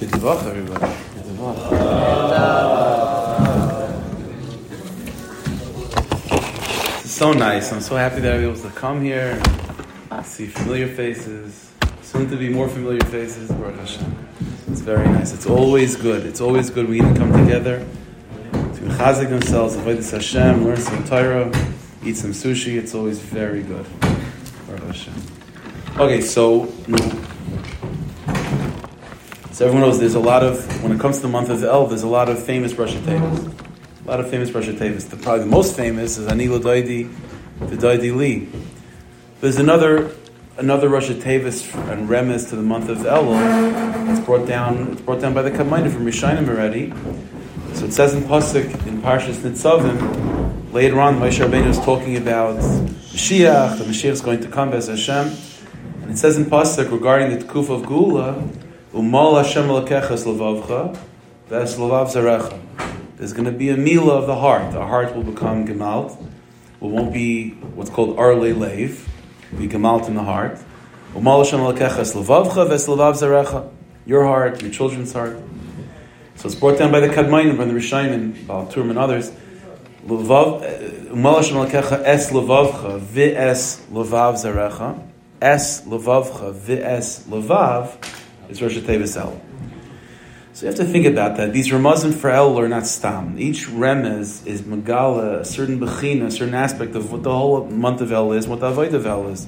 Good Devach, everybody. Good Devach. It's so nice. I'm so happy that I was able to come here. See familiar faces, soon to be more familiar faces. Baruch Hashem. It's very nice. It's always good. It's always good we can come together to chazik themselves, avoid this Hashem, learn some Torah, eat some sushi. It's always very good. Baruch Hashem. Okay, so so everyone knows there's a lot of when it comes to the month of Elul, there's a lot of famous Rosh Hashanah. A lot of famous Rosh Hashanah. The probably the most famous is Anila Daidi, the Daidi Li. There's another another Rosh and remes to the month of Elul. It's brought down. It's brought down by the Kamaina from Rishonim already. So it says in pasuk in Parshas Nitzavim. Later on, Moshe Rabbeinu is talking about Mashiach. The Mashiach is going to come as Hashem, and it says in pasuk regarding the Tkuf of Gula. Umal Hashem Lakechas Levavcha, Ves Levav Zarecha. There's going to be a mila of the heart. The heart will become gemalt. It won't be what's called arle leiv. Be gemalt in the heart. Umal Hashem Lakechas Levavcha, Ves Levav Zarecha. Your heart, your children's heart. So it's brought down by the Kadmainim, by the Rishonim, Baal Turim and others. Uh, Umal Hashem Lakecha Es Levavcha, V'es Levav Zarecha. Es Levavcha, V'es Levav is Rosh Tevis Elul. So you have to think about that. These Ramazim for Elul are not stam. Each remez is Megala, a certain bechina, a certain aspect of what the whole month of Elul is, what the Avoid of Elul is.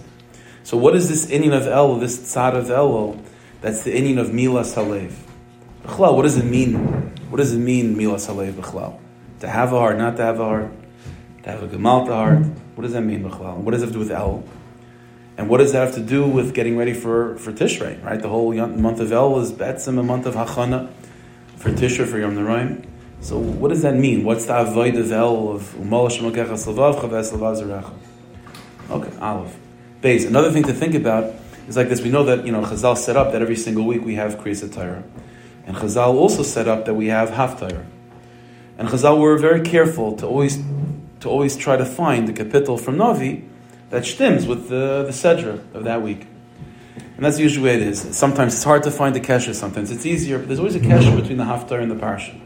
So what is this inyan of Elul, this tzad of Elul? That's the inyan of Milas Halev. B'chlal, what does it mean? What does it mean, Milas Halev B'chlal? To have a heart, not to have a heart? To have a Gemalta heart? What does that mean, B'chlal? What does it have to do with Elul? And what does that have to do with getting ready for, for Tishrei, right? The whole month of Elul is Betzim, a month of Hachana for Tishrei, for Yom Naraim. So what does that mean? What's the avoid of Elul of Umal Shemakecha Slavav Slavav? Okay, Aleph. Base. Another thing to think about is like this. We know that, you know, Chazal set up that every single week we have Kriyas Torah. And Chazal also set up that we have Haftarah. And Chazal were very careful to always to always try to find the capital from Navi that stems with the, the Sedra of that week. And that's usually the way it is. Sometimes it's hard to find the kesher, sometimes it's easier, but there's always a kesher between the Haftar and the Parsha.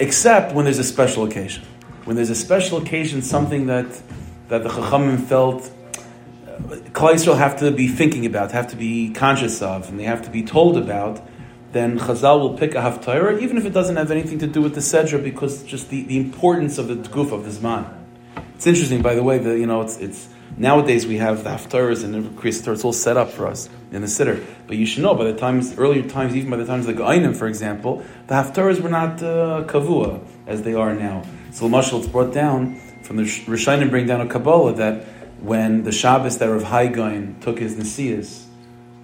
Except when there's a special occasion. When there's a special occasion, something that, that the Chachamim felt uh, Klal have to be thinking about, have to be conscious of, and they have to be told about, then Chazal will pick a Haftarah, even if it doesn't have anything to do with the Sedra, because just the, the importance of the Guf of the Zman. It's interesting, by the way, that you know, it's, it's Nowadays we have the haftarahs and the Kriyas It's all set up for us in the sitter. But you should know, by the times, earlier times, even by the times like Einim, for example, the haftarahs were not uh, kavua as they are now. So Mashal, it's brought down from the Rishonim bring down a Kabbalah that when the Shabbos that Rav Hai Gaon took his Nesias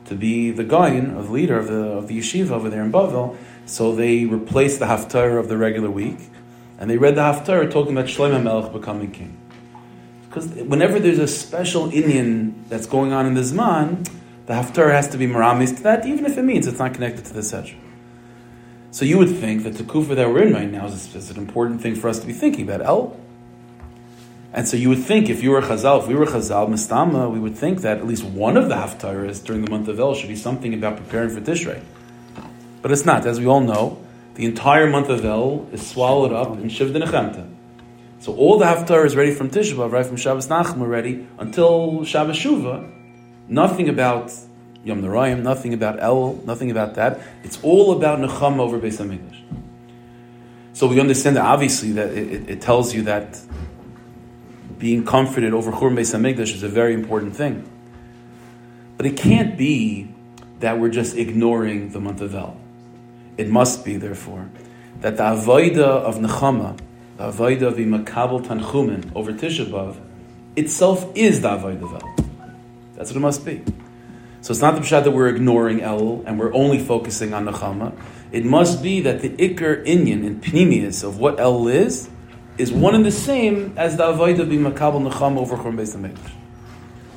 to be the Gain, of leader of the, of the yeshiva over there in Bavel, so they replaced the haftarah of the regular week, and they read the haftarah talking about Shlomo Melech becoming king. Because whenever there's a special inyan that's going on in the Zman, the Haftarah has to be Maramis to that, even if it means it's not connected to the Sedra. So you would think that the Kufa that we're in right now is, is, an important thing for us to be thinking about. Elul. And so you would think if you were Chazal, if we were Chazal Mistama, we would think that at least one of the Haftarahs during the month of Elul should be something about preparing for Tishrei. But it's not. As we all know, the entire month of Elul is swallowed up in Shiv Nechemta. So all the Haftarah is ready from Tisha B'Av, right from Shabbos Nachamu already, until Shabbos Shuva. Nothing about Yom Narayim, nothing about Elul, nothing about that. It's all about Necham over Beis Hamikdash. So we understand that obviously that it, it, it, tells you that being comforted over Churban Beis Hamikdash is a very important thing. But it can't be that we're just ignoring the month of Elul. It must be, therefore, that the avoida of Nechama, Avodah of Makabel Tanchumen over Tisha B'Av itself is the Avodah That's what it must be. So it's not the pshat that we're ignoring Elul and we're only focusing on Nechama. It must be that the Iker Inyan in Pnimius of what Elul is is one and the same as the Avodah of Makabel Nechama over Churban Beis Hamikdash.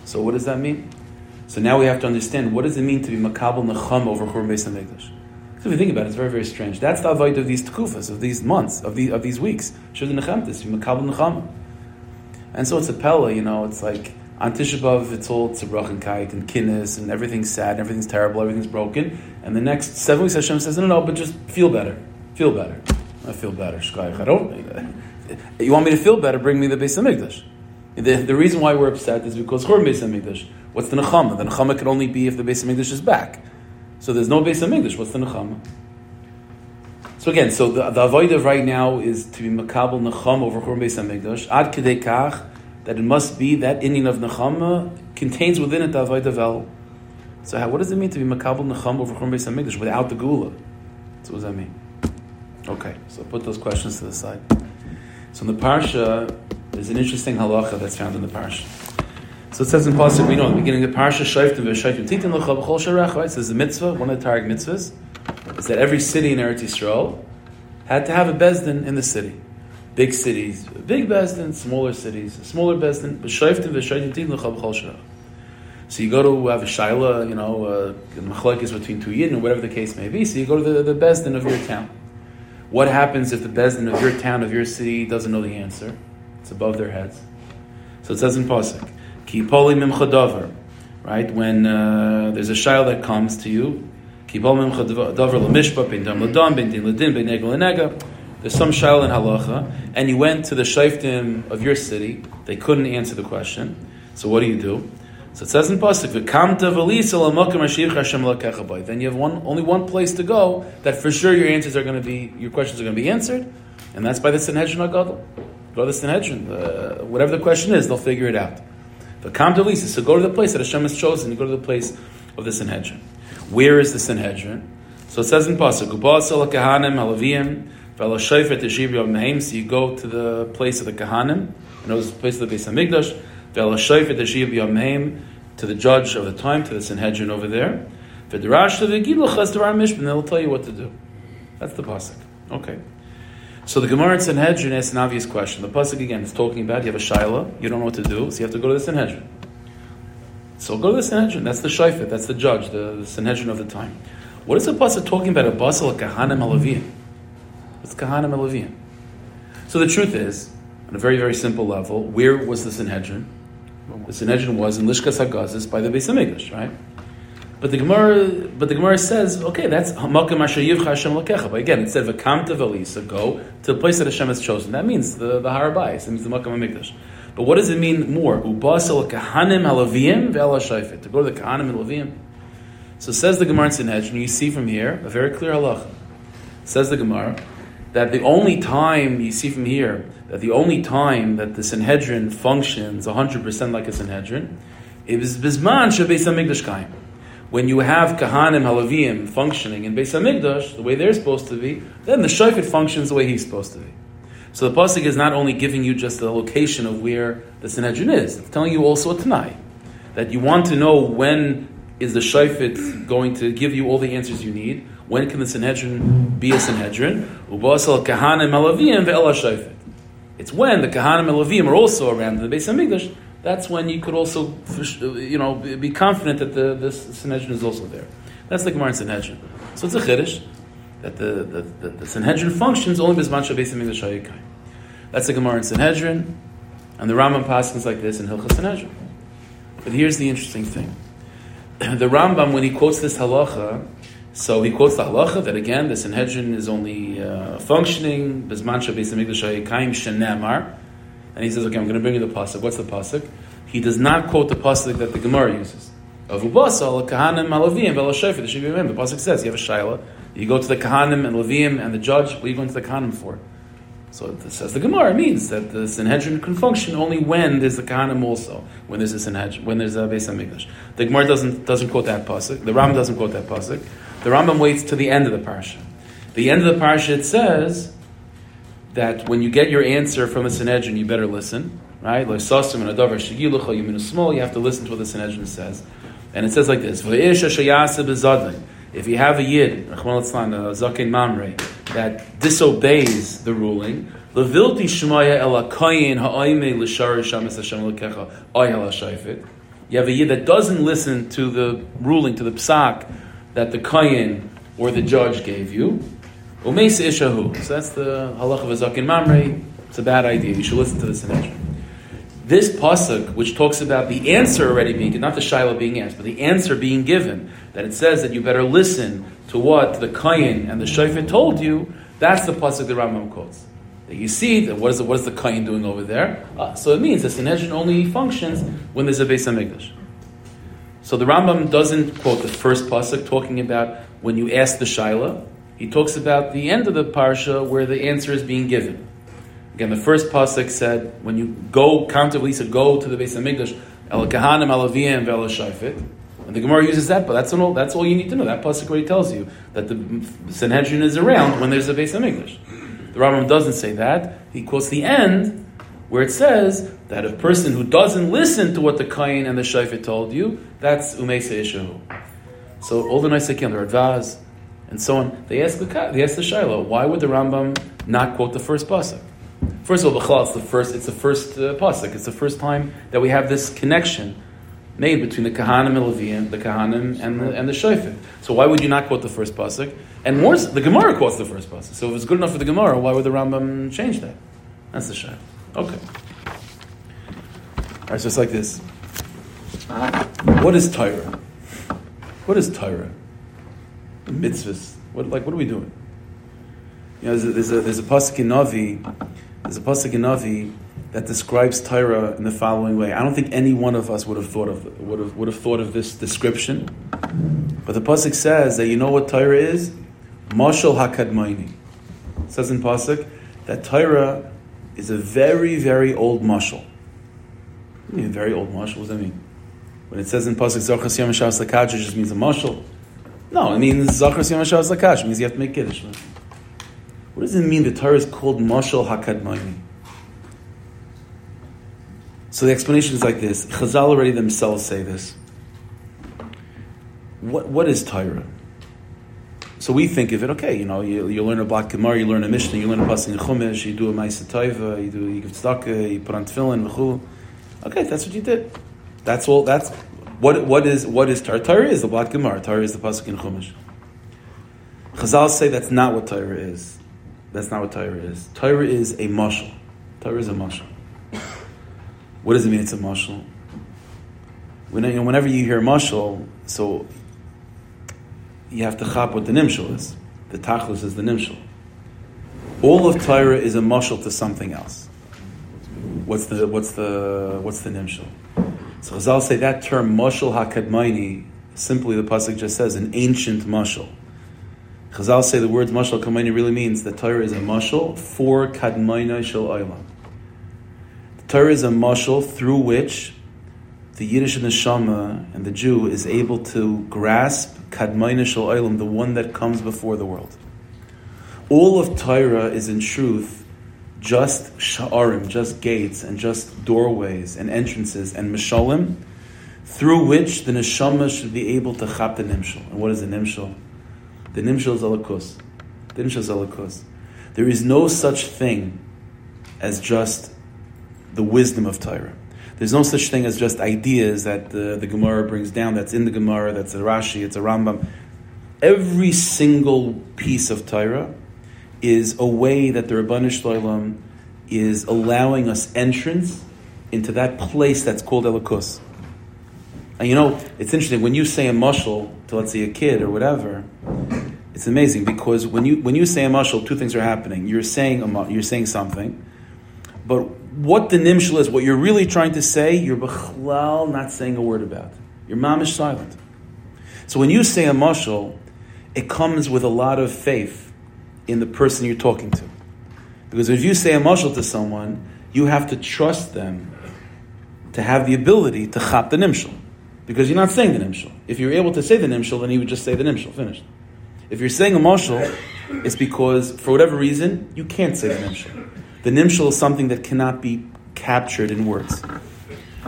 So what does that mean? So now we have to understand what does it mean to be Makabel Nechama over Churban Beis Hamikdash. So if you think about it, it's very, very strange. That's the avoid of these tkufas, of these months, of, the, of these weeks. Shud nechemtis, makabel nechama. And so it's a pella, you know, it's like On Tisha B'Av, it's all tzibrach and kite and kinnis and everything's sad, everything's terrible, everything's broken. And the next seven weeks, Hashem says, no, no, no, but just feel better. Feel better. I feel better. I don't. You want me to feel better? Bring me the Beis Hamikdash. The, the reason why we're upset is because Churban Beis Hamikdash. What's the nechama? The nechama can only be if the Beis Hamikdash is back. So there's no Beis Hamikdash. What's the nechama? So again, so the, the avodah right now is to be makabel nechama over Churban Beis Hamikdash. Ad kedei kach that it must be that Indian of Nechama contains within it the Avodah Vel. So how, what does it mean to be Makabal Nechama over Chum Beis HaMikdash without the Gula? So what does that mean? Okay, so put those questions to the side. So in the Parsha, there's an interesting halacha that's found in the Parsha. So it says in Pasuk, we know in the beginning of Parsha, Shaiftim v'Shaiftim titin l'cha b'chol sharech, right? It says the mitzvah, one of the Targum mitzvahs, is that every city in Eretz Yisrael had to have a bezdin in the city big cities, big Bezdin, smaller cities, smaller Bezdin, b'shoiftim v'shoiftim tin l'chal b'chol shara. So you go to have a shaila, you know, uh, is between two yidden, or whatever the case may be. So you go to the, the Bezdin of your town. What happens if the Bezdin of your town, of your city, doesn't know the answer? It's above their heads. So it says in Pasuk, Ki poli mimcha right? When uh, there's a shaila that comes to you, Ki poli mimcha davar l'mishpa, bin dam l'dam, bin din l'din, bin there's some shail in halacha, and you went to the shaiftim of your city, they couldn't answer the question. So what do you do? So it says in pasuk, Then you have one, only one place to go that for sure your answers are going to be, your questions are going to be answered, and that's by the Sanhedrin Agadol. Go to the Sanhedrin. Uh, whatever the question is, they'll figure it out. The Kam so go to the place that Hashem has chosen. You go to the place of the Sanhedrin. Where is the Sanhedrin? So it says in pasuk, so you go to the place of the Kahanim, you know, the place of the Beis Hamikdash, to the judge of the time, to the Sanhedrin over there. And they'll tell you what to do. That's the pasuk. Okay. So the Gemara in Sanhedrin asks an obvious question. The pasuk again is talking about you have a shaila, you don't know what to do, so you have to go to the Sanhedrin. So go to the Sanhedrin. That's the shayfet. That's the judge, the, the Sanhedrin of the time. What is the pasuk talking about? A basal kahanim alavim. It's Kahanim and So the truth is, on a very, very simple level, where was the Sanhedrin? The Sanhedrin was in Lishkas Hagazis by the Beis Hamikdash, right? But the Gemara, but the Gemara says, okay, that's Hamakam Asher Yivcha Hashem Lakecha. But again, it said Vakamta Velisa, go to the place that Hashem has chosen. That means the the Harabais. It means the Makam Hamikdash. But what does it mean more? Ubasel Kahanim Halavim Ve'ala. To go to the Kahanim and Lavim. So says the Gemara in Sanhedrin. You see from here a very clear halacha. Says the Gemara that the only time you see from here that the only time that the Sanhedrin functions 100% like a Sanhedrin is Bizman Beis Hamikdash Kaim. When you have Kahanim Halavim functioning in Beis Hamikdash the way they're supposed to be, then the Shofet functions the way he's supposed to be. So the pasuk is not only giving you just the location of where the Sanhedrin is; it's telling you also a Tanai that you want to know when is the Shofet going to give you all the answers you need when can the Sanhedrin be a Sanhedrin? Ubasal Kahanim Elavim ve'ela Shofet. It's when the Kahanim Elavim are also around the Beis Hamikdash. That's when you could also, you know, be confident that the, the Sanhedrin is also there. That's the Gemara in Sanhedrin. So it's a chiddush that the, the, the, the Sanhedrin functions only Beis Hamikdash Hayikai. That's the Gemara in Sanhedrin, and the Rambam passes like this in Hilchas Sanhedrin. But here's the interesting thing: the Rambam, when he quotes this halacha, so he quotes the halacha that again the Sanhedrin is only uh, functioning bezman shabbos hamikdash kaim shenemar, and he says, okay, I'm going to bring you the pasuk. What's the pasuk? He does not quote the pasuk that the Gemara uses of ubasal kahanim alavim velashefer. The The pasuk says you have a shaila. You go to the kahanim and levim and the judge. What are you going to the kahanim for? So it says the Gemara means that the Sanhedrin can function only when there's the Kahanim also, when there's a Sanhedrin, when there's a Beis Hamikdash. The Gemara doesn't doesn't quote that pasuk. The Ram doesn't quote that pasuk. The Rambam waits to the end of the parsha. The end of the parsha it says that when you get your answer from a Sanhedrin, you better listen. Right? You have to listen to what the Sanhedrin says. And it says like this: If you have a yid, a uh, zaken mamre, that disobeys the ruling, levilti shmaya elakayin ha'ayme shamis Hashem lekecha ay You have a yid that doesn't listen to the ruling, to the psak that the kayin or the judge gave you. Umeis ishahu. So that's the halach of a zakin mamre. It's a bad idea. You should listen to the Sanhedrin. This pasuk, which talks about the answer already being, not the shiloh being asked, but the answer being given, that it says that you better listen to what the kayin and the shofet told you, that's the pasuk the Rambam quotes. That you see that what is the, what is the kayin doing over there? Uh, so it means the Sanhedrin only functions when there's a Beis Hamikdash. So the Rambam doesn't quote the first pasuk talking about when you ask the shaila. He talks about the end of the parsha where the answer is being given. Again, the first pasuk said, when you go, countably said, go to the base of Hamikdash, El Kahanim, Alaviyah, and Vel Shafit. And the Gemara uses that, but that's all, that's all you need to know. That pasuk already tells you that the Sanhedrin is around when there's a base of Hamikdash. The Rambam doesn't say that. He quotes the end, where it says that a person who doesn't listen to what the Kain and the Shafit told you, that's Umeisa Ishahu. So all the Naisakim, the Radvaz, and so on, they ask the, they the Shiloh, why would the Rambam not quote the first pasuk? First of all, Bechal, it's the first, it's the first uh, pasuk. It's the first time that we have this connection made between the Kahanim and Levian, the Kahanim and the, and the Shofet. So why would you not quote the first pasuk? And more, the Gemara quotes the first pasuk. So if it's good enough for the Gemara, why would the Rambam change that? That's the Shai. Okay. All right, so it's like this. What is Torah? What is Torah? Mitzvahs. What, like, what are we doing? You know, there's a, there's a, pasuk in Navi there's a pasuk in Navi that describes Torah in the following way. I don't think any one of us would have thought of would have would have thought of this description, but the pasuk says that you know what Torah is, Mashal Hakadmaini. Says in pasuk that Torah is a very very old mashal. Hmm, very old mashal. What does that mean? When it says in pasuk Zachas Yom it just means a mashal. No, it means Zachas Yom Shabbos Lakash. It means you have to make kiddush. What does it mean the Torah is called Mashal Hakadmani? So the explanation is like this. Chazal already themselves say this. What, what is Torah? So we think of it, okay, you know, you, you learn a block Gemara, you learn a Mishnah, you learn a Pasuk in Chumash, you do a Ma'aseh Taiva, you do you give tzedakah, you put on tefillin, v'chul. Okay, that's what you did. That's all. That's what. What is what is Torah? Torah is the block Gemara. Torah is the Pasuk in Chumash. Chazal say that's not what Torah is. That's not what Torah is. Torah is a mashal. Torah is a mashal. What does it mean it's a mashal? When, you know, whenever you hear mashal, so you have to chop what the nimshal is. The tachlis is the nimshal. All of Torah is a mashal to something else. What's the what's the what's the nimshal? So Chazal say that term mashal hakadmaini. Simply, the pasuk just says an ancient mashal. Chazal say the words mashal kamaini really means the Torah is a mashal for kadmaina shel olam. Torah is a mashal through which the Yiddish neshama and the Jew is able to grasp kadmaina shel olam, the one that comes before the world. All of Torah is in truth just sha'arim, just gates, and just doorways and entrances and mishalim, through which the neshama should be able to chap the nimshal. And what is the nimshal? The nimshal zalakus. The nimshal zalakus. There is no such thing as just the wisdom of Torah. There's no such thing as just ideas that the, the Gemara brings down, that's in the Gemara, that's a Rashi, it's a Rambam. Every single piece of Torah is a way that the Rabbanu Shloim is allowing us entrance into that place that's called Elikus. And you know, it's interesting, when you say a mushal to, let's say, a kid or whatever, it's amazing because when you when you say a mashal, two things are happening. You're saying a, you're saying something, but what the nimshal is, what you're really trying to say, you're b'chlal not saying a word about. Your mom is silent. So when you say a mashal, it comes with a lot of faith in the person you're talking to, because if you say a mashal to someone, you have to trust them to have the ability to chap the nimshal, because you're not saying the nimshal. If you're able to say the nimshal, then you would just say the nimshal. Finished. If you're saying a mashal, it's because for whatever reason you can't say the nimshal. The nimshal is something that cannot be captured in words.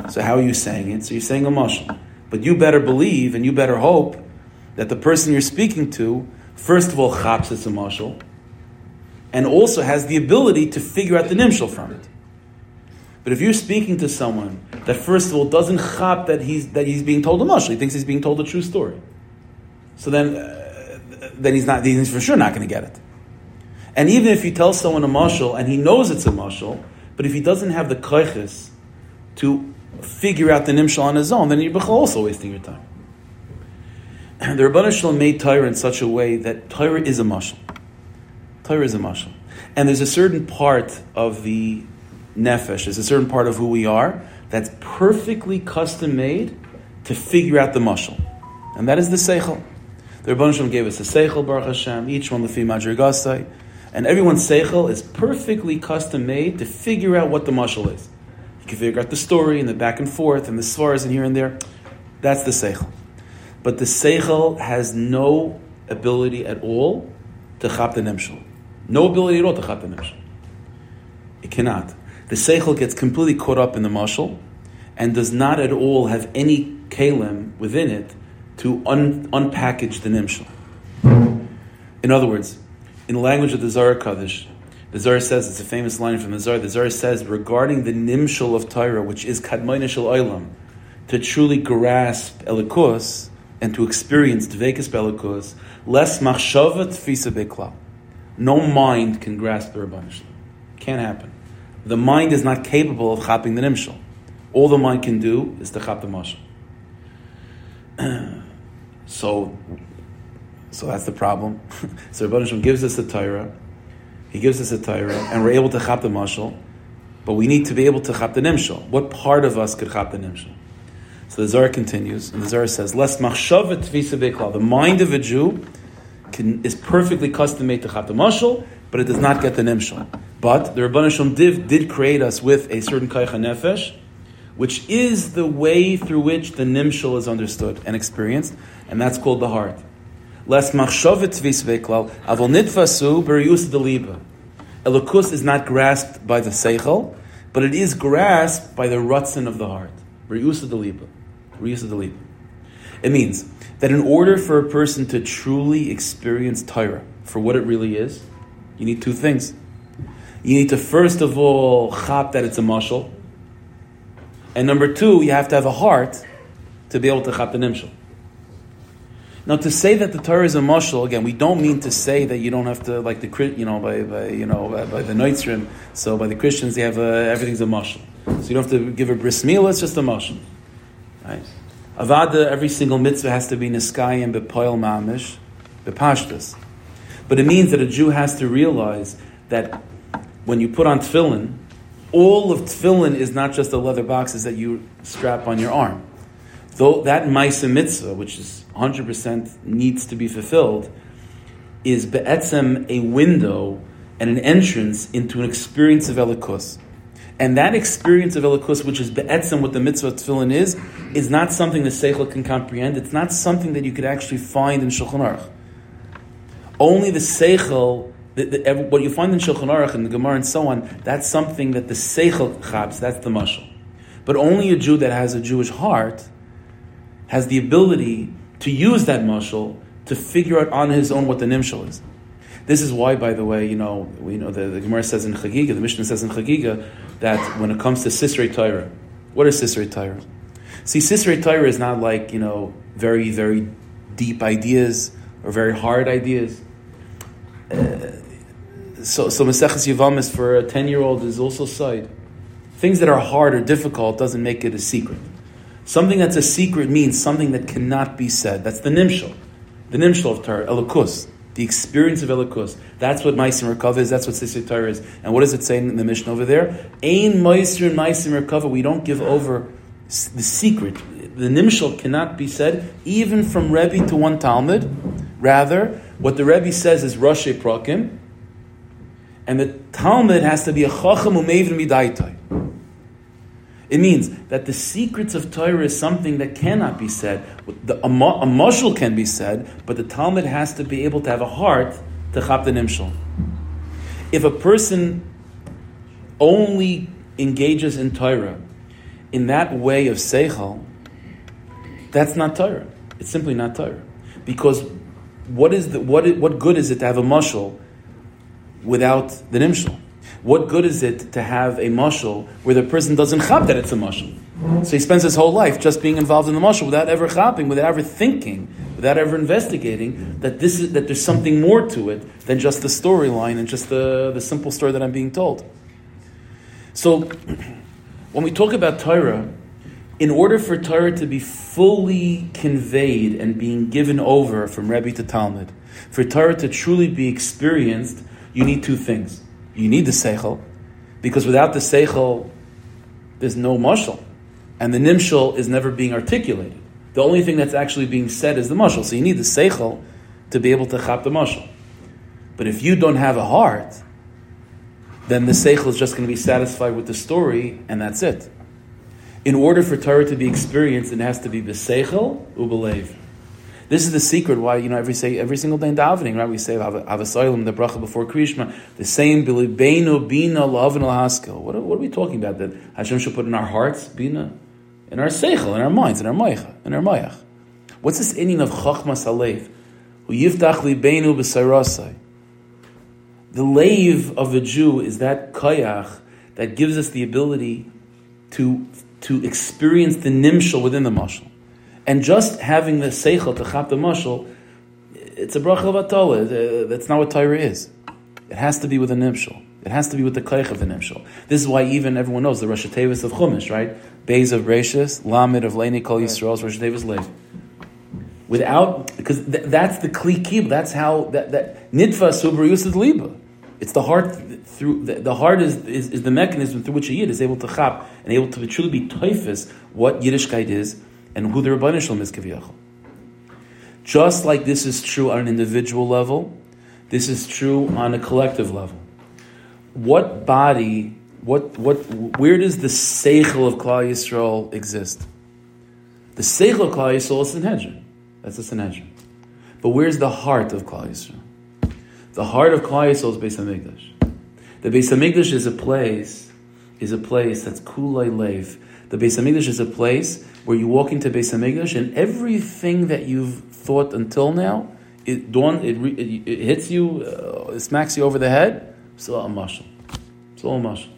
So how are you saying it? So you're saying a mashal, but you better believe and you better hope that the person you're speaking to, first of all, chaps it's a mashal, and also has the ability to figure out the nimshal from it. But if you're speaking to someone that first of all doesn't chap that he's that he's being told a mashal, he thinks he's being told a true story. So then. Uh, then he's not. He's for sure not going to get it. And even if you tell someone a mashal and he knows it's a mashal, but if he doesn't have the koiches to figure out the nimshal on his own, then you're also wasting your time. And The Rabbanah Shalom made Torah in such a way that Torah is a mashal. Torah is a mashal. And there's a certain part of the nefesh, there's a certain part of who we are that's perfectly custom made to figure out the mashal. And that is the seichel. The Rabbanah Shalom gave us a seichel, Baruch Hashem, each one lefi madrigasai. And everyone's seichel is perfectly custom made to figure out what the mashal is. You can figure out the story and the back and forth and the svars and here and there. That's the seichel. But the seichel has no ability at all to chap the nimshal. No ability at all to nimshal. It cannot. The seichel gets completely caught up in the mashal and does not at all have any kalim within it to un- unpackage the nimshal. In other words, in the language of the Zohar Kaddish, the Zohar says, it's a famous line from the Zohar, the Zohar says, regarding the nimshal of Torah, which is kadmaina shel olam, to truly grasp elikus and to experience dvekas belikus, less machshava tfisa beklal. No mind can grasp the Rabbanah Can't happen. The mind is not capable of chapping the nimshal. All the mind can do is to chap the mashal. so so that's the problem. so Rabban Hashem gives us a Torah, he gives us a Torah, and we're able to chap the mashal, but we need to be able to chap the nimshal. What part of us could chap the nimshal? So the Zohar continues, and the Zohar says, "Less machshavet tvisa The mind of a Jew can, is perfectly custom made to chap the mashal, but it does not get the nimshal. But the Rabban Hashem did, did create us with a certain kaicha nefesh, which is the way through which the nimshal is understood and experienced, and that's called the heart. Les machshavet visveklal avol nitfasu berius deliba. Is not grasped by the seichel, but it is grasped by the rutzen of the heart. Berius deliba. Berius deliba. It means that in order for a person to truly experience Torah for what it really is, you need two things. You need to first of all chap that it's a mashal, and number two, you have to have a heart to be able to chap the nimshal. Now, to say that the Torah is a mashal, again, we don't mean to say that you don't have to, like the you know, by, by you know, by, by the Noitzrim. So by the Christians, they have a, everything's a mashal. So you don't have to give a bris milah; it's just a mashal, right? Avada, every single mitzvah has to be niskayim bepoil mamish bepashtas. But it means that a Jew has to realize that when you put on tefillin, all of tefillin is not just the leather boxes that you strap on your arm. Though that Maisa mitzvah, which is 100% needs to be fulfilled, is be'etzem a window and an entrance into an experience of elikus. And that experience of elikus, which is be'etzem what the mitzvah tefillin is, is not something the seichel can comprehend. It's not something that you could actually find in Shulchan Aruch. Only the seichel, the, the, what you find in Shulchan Aruch and the Gemara and so on, that's something that the seichel chaps, that's the mashal. But only a Jew that has a Jewish heart has the ability to use that mashal to figure out on his own what the nimshal is. This is why, by the way, you know, we know the, the Gemara says in Chagiga, the Mishnah says in Chagiga, that when it comes to Sisrei Torah, what is Sisrei Torah? See, Sisrei Torah is not like, you know, very, very deep ideas or very hard ideas. Uh, so, so Maseches Yavamis for a 10 year old is also side. Things that are hard or difficult doesn't make it a secret. Something that's a secret means something that cannot be said. That's the nimshal. The nimshal of Torah, elikus, the experience of elikus. That's what Maisim Merkava is. That's what Sisei Torah is. And what does it say in the mission over there? Ain Maisim and Maisim Merkava. We don't give over the secret. The nimshal cannot be said even from Rebbe to one Talmud. Rather, what the Rebbe says is Rashi Prakim, and the Talmud has to be a Chacham Umevin Midaitai. It means that the secrets of Torah is something that cannot be said. The, a, a mushal can be said, but the Talmud has to be able to have a heart to chap the nimshal. If a person only engages in Torah in that way of seichel, that's not Torah. It's simply not Torah. Because what is the, what, what good is it to have a mushal without the nimshal? What good is it to have a mashal where the person doesn't chap that it's a mashal? So he spends his whole life just being involved in the mashal without ever chapping, without ever thinking, without ever investigating that this is that there's something more to it than just the storyline and just the, the simple story that I'm being told. So When we talk about Torah, in order for Torah to be fully conveyed and being given over from Rebbe to Talmud, for Torah to truly be experienced, you need two things. You need the Seichel, because without the Seichel, there's no mushal. And the Nimshal is never being articulated. The only thing that's actually being said is the mushal. So you need the Seichel to be able to chap the mushal. But if you don't have a heart, then the Seichel is just going to be satisfied with the story, and that's it in order for Torah to be experienced, it has to be b'seichel ubelev. This is the secret why you know every say every single day in davening, right? We say Havasolim the bracha before Krishna, the same bilibeinu bina lavin al What, what are we talking about? That Hashem should put in our hearts bina, in our seichel, in our minds, in our mayach, in our mayach. What's this inyan of chachmas alev? Who yiftach libeinu b'sayrasai. The lave of a Jew is that kayach that gives us the ability to to experience the nimshal within the mashal. And just having the seichel to chap the mashal, it's a bracha of atola. Uh, that's not what Torah is. It has to be with a nimshal. It has to be with the kaich of the nimshal. This is why even everyone knows the Rosh Tevis of Chumash, right? Beis of Rashis, Lamed of Leini Kol Yisrael's Rosh Tevis Lev. Without, because th- that's the kli kib. That's how that that nitva super uses liba. It's the heart through the, the heart is, is, is, the mechanism through which a yid is able to chap and able to truly be toifus what Yiddishkeit is and who the Rabbanah Shalom is kaviyachol. Just like this is true on an individual level, this is true on a collective level. What body, what what where does the seichel of Klal Yisrael exist? The seichel of Klal Yisrael is Sanhedrin. That's the Sanhedrin. But where's the heart of Klal Yisrael? The heart of Klal Yisrael is Beis Hamikdash. The Beis Hamikdash is a place, is a place that's kulay lev. The Beis Hamikdash is a place where you walk into Beis Hamikdash and everything that you've thought until now, it dawn, it, it, it hits you, uh, it smacks you over the head. All a mashal. All a mashal.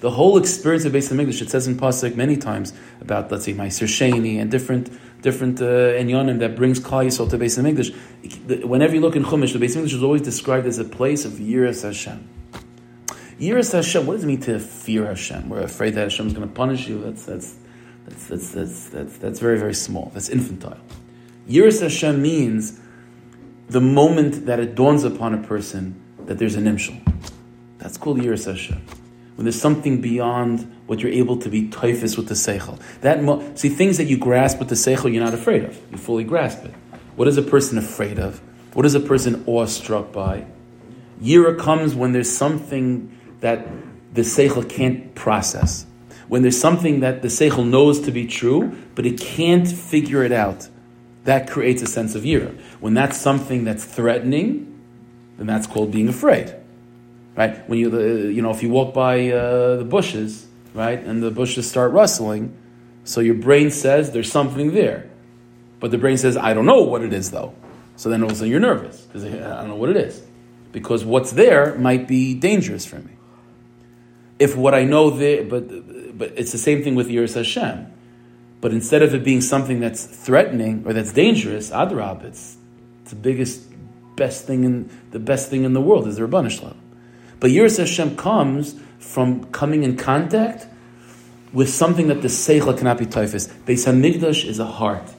The whole experience of Beis Hamikdash, it says in Pasuk many times about, let's say, Meiser Sheni and different different uh, that brings Klal Yisrael to Beis Hamikdash. Whenever you look in Chumash, the Beis Hamikdash is always described as a place of Yiras Hashem. Yiras Hashem. What does it mean to fear Hashem? We're afraid that Hashem is going to punish you. That's that's that's that's that's that's, that's very very small. That's infantile. Yiras Hashem means the moment that it dawns upon a person that there's an imshal. That's called Yiras Hashem when there's something beyond what you're able to be typhus with the seichel. That mo- see things that you grasp with the seichel, you're not afraid of. You fully grasp it. What is a person afraid of? What is a person awestruck by? Yira comes when there's something that the seichel can't process. When there's something that the seichel knows to be true, but it can't figure it out. That creates a sense of yira. When that's something that's threatening, then that's called being afraid right? When you, uh, you know, if you walk by uh, the bushes, right, and the bushes start rustling, so your brain says there's something there, but the brain says I don't know what it is though. So then all of a sudden you're nervous because I don't know what it is, because what's there might be dangerous for me. If what I know there, but but it's the same thing with Yiras Hashem. But instead of it being something that's threatening or that's dangerous, Adrab, it's, it's the biggest, best thing in the best thing in the world is the Rabbanu Shalom. But Yiras Hashem comes from coming in contact with something that the Seichel cannot be typhus. Beis Hamikdash is a heart.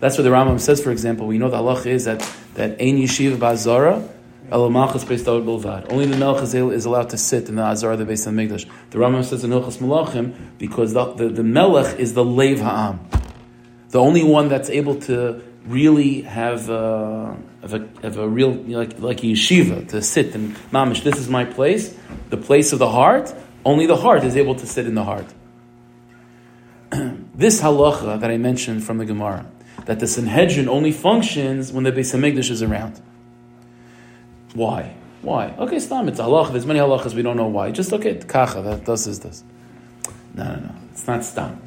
That's what the Rambam says, for example. We know the halach is that that Ein Yeshiva Bilvad. Only the Melch is allowed to sit in the Azara, the Beis Hamikdash. The Rambam says in Hilchas Malachim because the, the, the Melech is the Lev Ha'am. The only one that's able to really have a, have a, have a real, you know, like, like a yeshiva, to sit and, mamish, this is my place, the place of the heart, only the heart is able to sit in the heart. this halacha that I mentioned from the Gemara, that the Sanhedrin only functions when the Beis Hamikdash is around. Why? Why? Okay, Stam, it's a halacha. There's many halachas we don't know why. Just okay, kacha, that does is this. No, no, no. It's not Stam.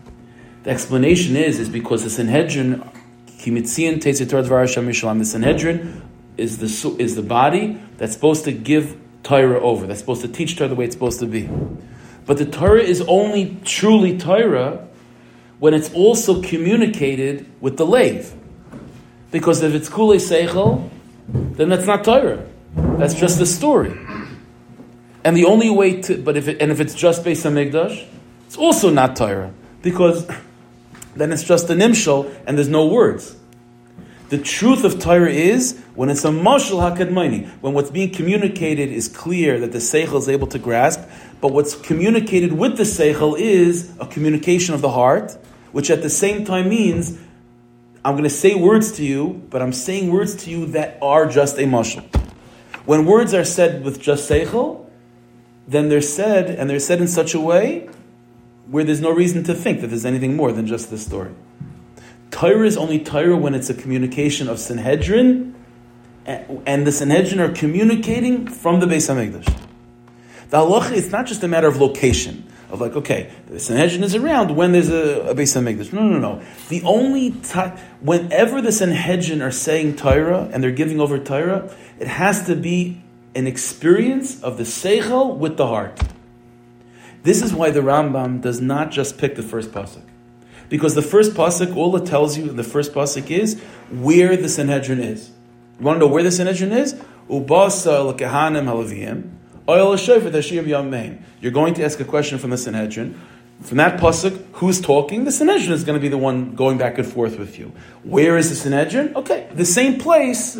The explanation is is because the Sanhedrin the Sanhedrin is the, is the body that's supposed to give Torah over, that's supposed to teach Torah the way it's supposed to be. But the Torah is only truly Torah when it's also communicated with the lave. Because if it's Kule Seichel, then that's not Torah. That's just a story. And the only way to, but if it, and if it's just based on Hamikdash, It's also not Torah because then it's just an imshal and there's no words. The truth of Torah is when it's a mashal hakadmaini, when what's being communicated is clear that the seichel is able to grasp, but what's communicated with the seichel is a communication of the heart, which at the same time means I'm going to say words to you, but I'm saying words to you that are just a mashal. When words are said with just seichel, then they're said, and they're said in such a way where there's no reason to think that there's anything more than just this story. Torah is only Torah when it's a communication of Sanhedrin, and the Sanhedrin are communicating from the Beis Hamikdash. The halacha is not just a matter of location, of like, okay, the Sanhedrin is around when there's a, a Beis Hamikdash. No, no, no. The only time, whenever the Sanhedrin are saying Torah and they're giving over Torah, it has to be an experience of the Seichel with the heart. This is why the Rambam does not just pick the first pasuk. Because the first pasuk, all it tells you in the first pasuk is where the Sanhedrin is. You want to know where the Sanhedrin is? Ubasa l'kehanim halavim, oil yamein. You're going to ask a question from the Sanhedrin. From that pasuk, who's talking? The Sanhedrin is going to be the one going back and forth with you. Where is the Sanhedrin? Okay, the same place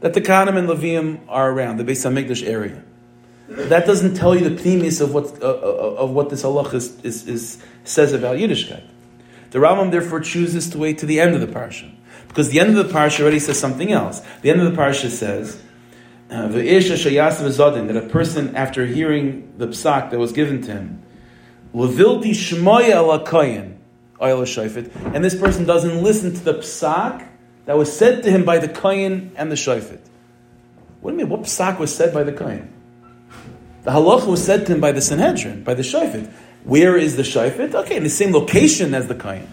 that the Kahanim and Levium are around, the Beis Hamikdash area. That doesn't tell you the pnimis of what uh, uh, of what this halach is, is, is, says about Yiddishkeit. The Rambam therefore chooses to wait to the end of the parsha. Because the end of the parsha already says something else. The end of the parsha says, that a person, after hearing the psak that was given to him, and this person doesn't listen to the psak that was said to him by the kohen and the shofet. What do you mean? What psak was said by the kohen? The halacha was said to him by the Sanhedrin, by the shofet. Where is the shayfet? Okay, in the same location as the kain.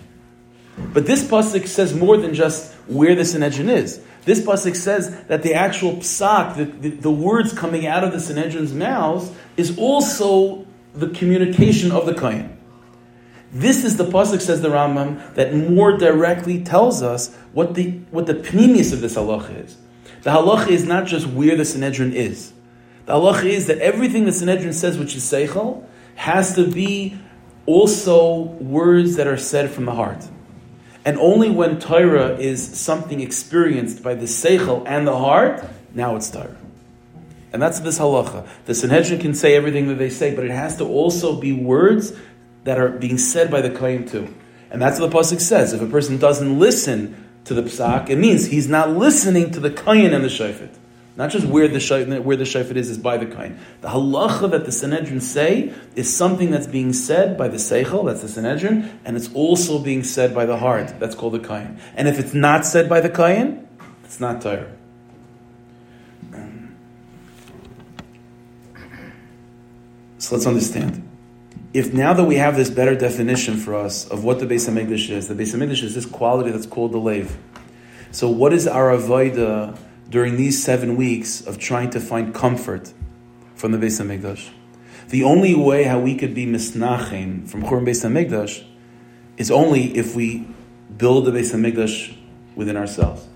But this pasuk says more than just where the Sanhedrin is. This pasuk says that the actual psak, the, the, the, words coming out of the Sanhedrin's mouths, is also the communication of the kain. This is the pasuk says the Rambam that more directly tells us what the what the pnimius of this halacha is. The halacha is not just where the Sanhedrin is. The halacha is that everything the Sanhedrin says, which is seichel, has to be also words that are said from the heart. And only when Torah is something experienced by the seichel and the heart, now it's Torah. And that's this halacha. The Sanhedrin can say everything that they say, but it has to also be words that are being said by the Kohen too. And that's what the Pasuk says. If a person doesn't listen to the psak, it means he's not listening to the Kohen and the Shofet. Not just where the where the shayfet is is by the kain. The halacha that the Sanhedrin say is something that's being said by the seichel, that's the Sanhedrin, and it's also being said by the heart, that's called the kain. And if it's not said by the kain, it's not Torah. So let's understand. If now that we have this better definition for us of what the Beis Hamikdash is, the Beis Hamikdash is this quality that's called the lave. So what is our avodah during these seven weeks of trying to find comfort from the Beis Hamikdash. The only way how we could be misnachim from Churban Beis Hamikdash is only if we build the Beis Hamikdash within ourselves.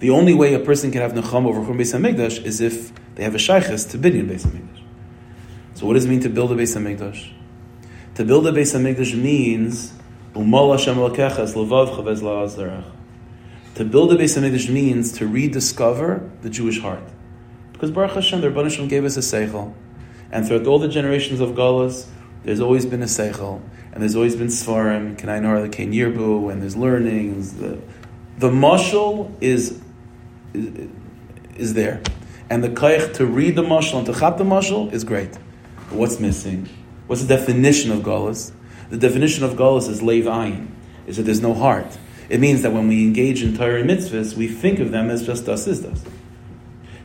The only way a person can have nacham over Churban Beis Hamikdash is if they have a shaykhis to binyan Beis Hamikdash. So what does it mean to build a Beis Hamikdash? To build a Beis Hamikdash means umal Hashem levav chavez la'azarach. To build a Beis Hamikdash means to rediscover the Jewish heart. Because Baruch Hashem, the Rebbeinu Hashem gave us a seichel. And throughout all the generations of Galas, there's always been a seichel. And there's always been svarim, the Kain Yirbu, and there's learnings. The, the mashal is, is, is there. And the kaich to read the mashal and to chap the mashal is great. But what's missing? What's the definition of Galas? The definition of Galas is leiv ayin, is that there's no heart. It means that when we engage in Torah and mitzvahs, we think of them as just das is.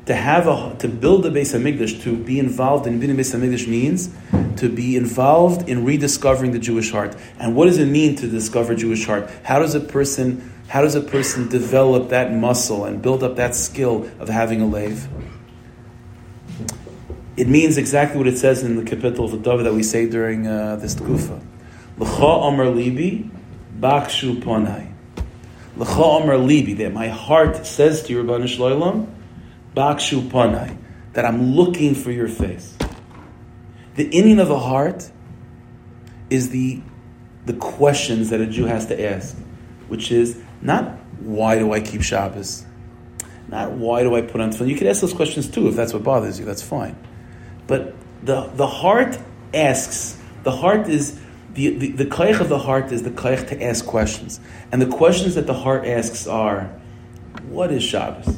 To have a, to build a Beis Hamikdash, to be involved in building Beis Hamikdash means to be involved in rediscovering the Jewish heart. And what does it mean to discover Jewish heart? How does a person how does a person develop that muscle and build up that skill of having a lave? It means exactly what it says in the capital of the Dove that we say during uh, this tkufa. L'cha Amar Libi, Bakshu Ponai. L'cha Omer Libi, that my heart says to you, Rabban Shloilam, Bakshu Panai, that I'm looking for your face. The inning of the heart is the the questions that a Jew has to ask, which is not why do I keep Shabbos, not why do I put on tefillin. You can ask those questions too if that's what bothers you. That's fine, but the the heart asks. The heart is the, the, the of the heart is the kaich to ask questions. And the questions that the heart asks are, what is Shabbos?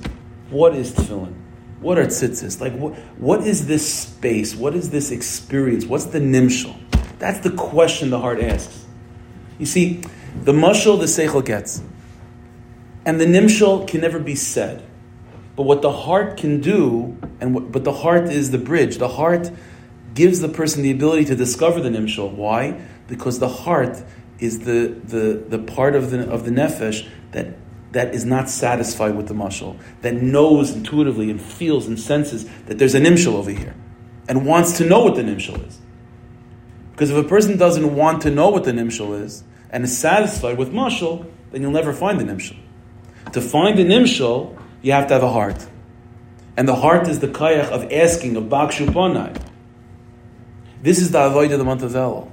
What is tefillin? What are tzitzis? Like, what, what is this space? What is this experience? What's the nimshal? That's the question the heart asks. You see, the mushal the seichel gets, and the nimshal can never be said. But what the heart can do, and what, but the heart is the bridge. The heart gives the person the ability to discover the nimshal. Why? Because the heart is the, the, the part of the, of the nefesh that, that is not satisfied with the mushal, that knows intuitively and feels and senses that there's a nimshal over here, and wants to know what the nimshal is. Because if a person doesn't want to know what the nimshal is, and is satisfied with mushal, then you'll never find the nimshal. To find the nimshal, you have to have a heart. And the heart is the kayach of asking, of bakshu ponai. This is the avodah of the month of Elul.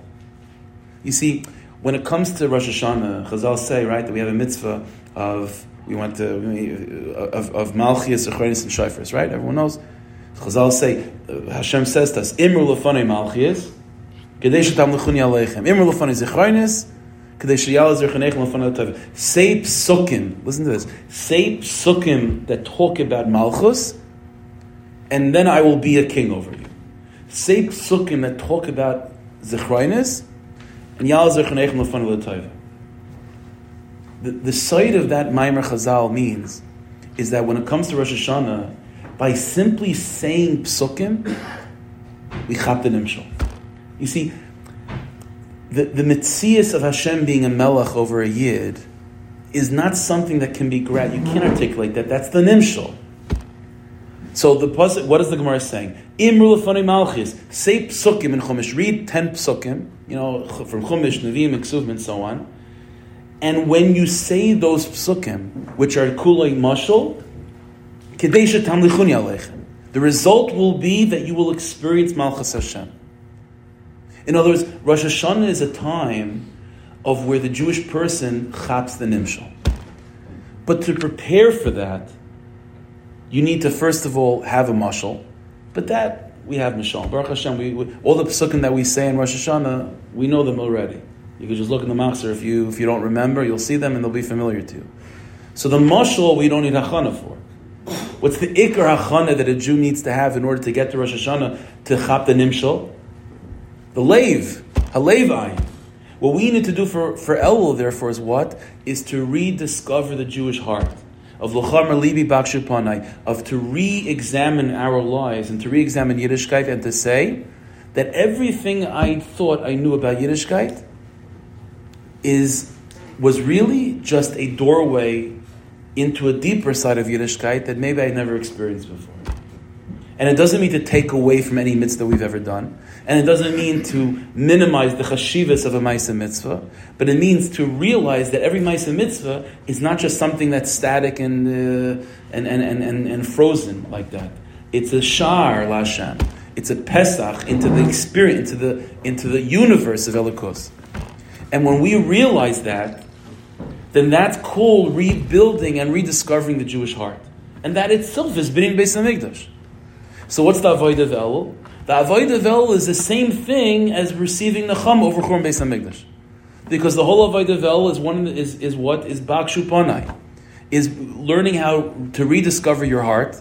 You see, when it comes to Rosh Hashanah, Chazal say, right, that we have a mitzvah of, we went to, of, of Malchias, and Shofars, right? Everyone knows. Chazal say, uh, Hashem says to us, Imru lefanei Malchias, Kedei shetam lechuni aleichem. Imru lefanei Zechronis, Kedei sheyal zerchanechem lefanei Tov. Say psukim, listen to this, say psukim that talk about Malchus, and then I will be a king over you say psukim that talk about zechroinus and yal zechanechem lefan. The, the side of that Maimer Chazal means is that when it comes to Rosh Hashanah, by simply saying psukim, we chap the nimshal. You see, the, the mitzias of Hashem being a melech over a yid is not something that can be grabbed. You can't articulate that. That's the nimshal. So the what is the Gemara saying? Imru malchis. Say psukim in Chumash. Read ten psukim. You know from Chumash, Nevi'im, Ksuvim, and so on. And when you say those psukim, which are kulay mashal, kedesha tamlichuni aleichem, the result will be that you will experience malchus Hashem. In other words, Rosh Hashanah is a time of where the Jewish person chaps the nimshal. But to prepare for that, you need to first of all have a mushal, but that we have mishal. Baruch Hashem, we, we, all the psukim that we say in Rosh Hashanah, we know them already. You can just look in the Machzor. If you if you don't remember, you'll see them and they'll be familiar to you. So the mushal we don't need hachana for. What's the ikar hachana that a Jew needs to have in order to get to Rosh Hashanah to chap the nimshal? The lave, halevai. What we need to do for, for Elul, therefore, is what? Is to rediscover the Jewish heart of Lochamer Libi Bakshupanai, of to re examine our lives and to re examine Yiddishkeit and to say that everything I thought I knew about Yiddishkeit is, was really just a doorway into a deeper side of Yiddishkeit that maybe I'd never experienced before. And it doesn't mean to take away from any mitzvah we've ever done. And it doesn't mean to minimize the chashivas of a Maisa mitzvah, but it means to realize that every Maisa mitzvah is not just something that's static and, uh, and, and, and, and, and, frozen like that. It's a shar lashem. It's a pesach into the experience, into the, into the universe of Elikos. And when we realize that, then that's called rebuilding and rediscovering the Jewish heart. And that itself is being Beis HaMikdash. So what's the Avodah Elul? The Avodah Elul is the same thing as receiving Nacham over Churban Beis HaMikdash. Because the whole Avodah Elul is, one, is, is what? Is Bakshu Panai. Is learning how to rediscover your heart,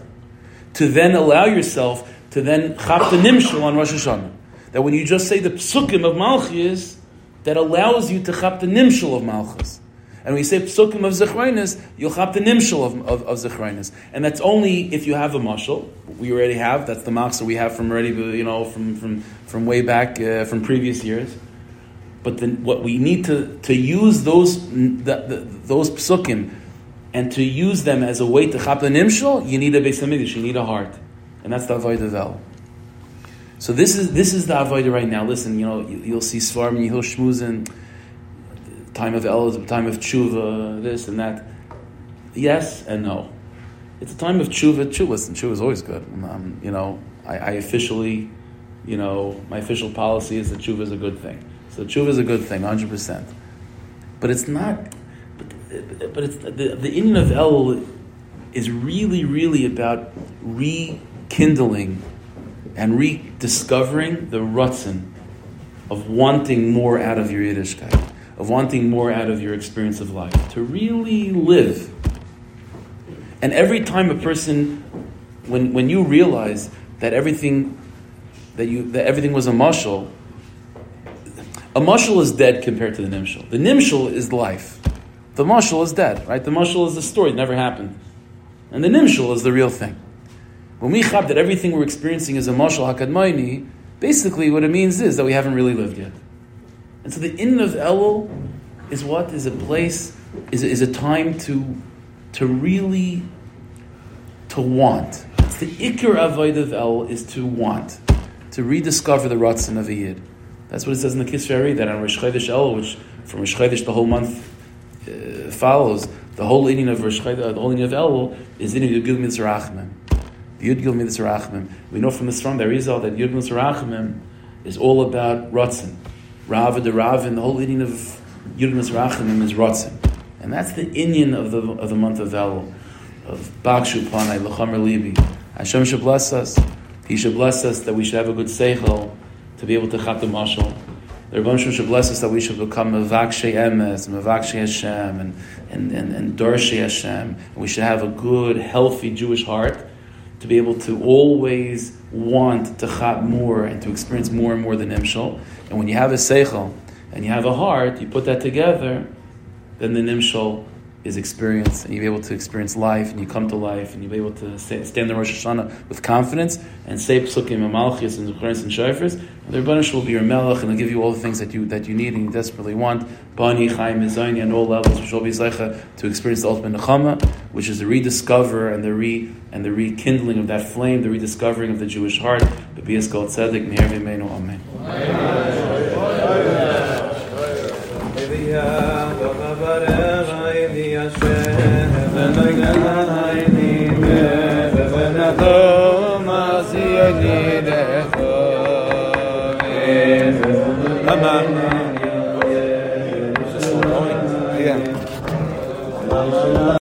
to then allow yourself to then chap the nimshal on Rosh Hashanah. That when you just say the psukim of Malchus, that allows you to chap the nimshal of Malchus. And you say psukim of zechrinus, you'll have the nimshal of, of, of. And that's only if you have a mashal. We already have. That's the machzor we have from already, you know, from, from, from way back, uh, from previous years. But then what we need to, to use those, the, the, those psukim and to use them as a way to chap the nimshal, you need a Beis HaMikdash, you need a heart. And that's the Avodah. So this is, this is the Avodah right now. Listen, you know, you'll see Svarm, you'll shmuzin, time of El time of tshuva, this and that. Yes and no. It's a time of tshuva. Tshuva, listen, tshuva is always good. Um, you know, I, I, officially, you know, my official policy is that tshuva is a good thing. So tshuva is a good thing, 100%. But it's not, but, but it's, the, the inyan of El is really, really about rekindling and rediscovering the rutzen of wanting more out of your Yiddishkeit, of wanting more out of your experience of life, to really live. And every time a person, when, when you realize that everything that you that everything was a mushal, a mushal is dead compared to the nimshal. The nimshal is life. The mushal is dead, right? The mushal is the story, it never happened. And the nimshal is the real thing. When we chap that everything we're experiencing is a mushal hakadmaini, basically what it means is that we haven't really lived yet. And so the inn of Elul is what? Is a place, is is a time to, to really, to want. It's the ikr avodah of El is to want, to rediscover the Ratzin of a Yid. That's what it says in the Kisveri, that on Rosh Chodesh which from Rosh Chodesh the whole month uh, follows, the whole inyan of Rosh Chodesh, the whole inyan of El is in Yud Gil Mitzrachmim. Yud Gil. We know from the Sram, there is all that Yud Mitzrachmim is all about Ratzin. Rav the Rav, and the whole inyan of Yud Mitzrachmim is Ratzin. And that's the inyan of the, of the month of El, of Bakshu Panai, Lechamer Libi. Hashem should bless us. He should bless us that we should have a good seichel to be able to chat the mashal. The Rebbe Shem should bless us that we should become Mavakshe Emes, Mavakshe Hashem, and, and, and, and Hashem. And we should have a good, healthy Jewish heart to be able to always want to chat more and to experience more and more the Nimshal. And when you have a seichel and you have a heart, you put that together, then the Nimshal is experience, and you'll be able to experience life, and you come to life, and you'll be able to stand in Rosh Hashanah with confidence, and say psukim and malchus and zuchreins and shofars, and the Rebbeinu will be your melech, and they'll give you all the things that you that you need and you desperately want. Bani, Chaim, and all levels, which will be zeicha to experience the ultimate nechama, which is the rediscover and the re and the rekindling of that flame, the rediscovering of the Jewish heart. B'bias Goel Tzedek, Meher Amen. Amen.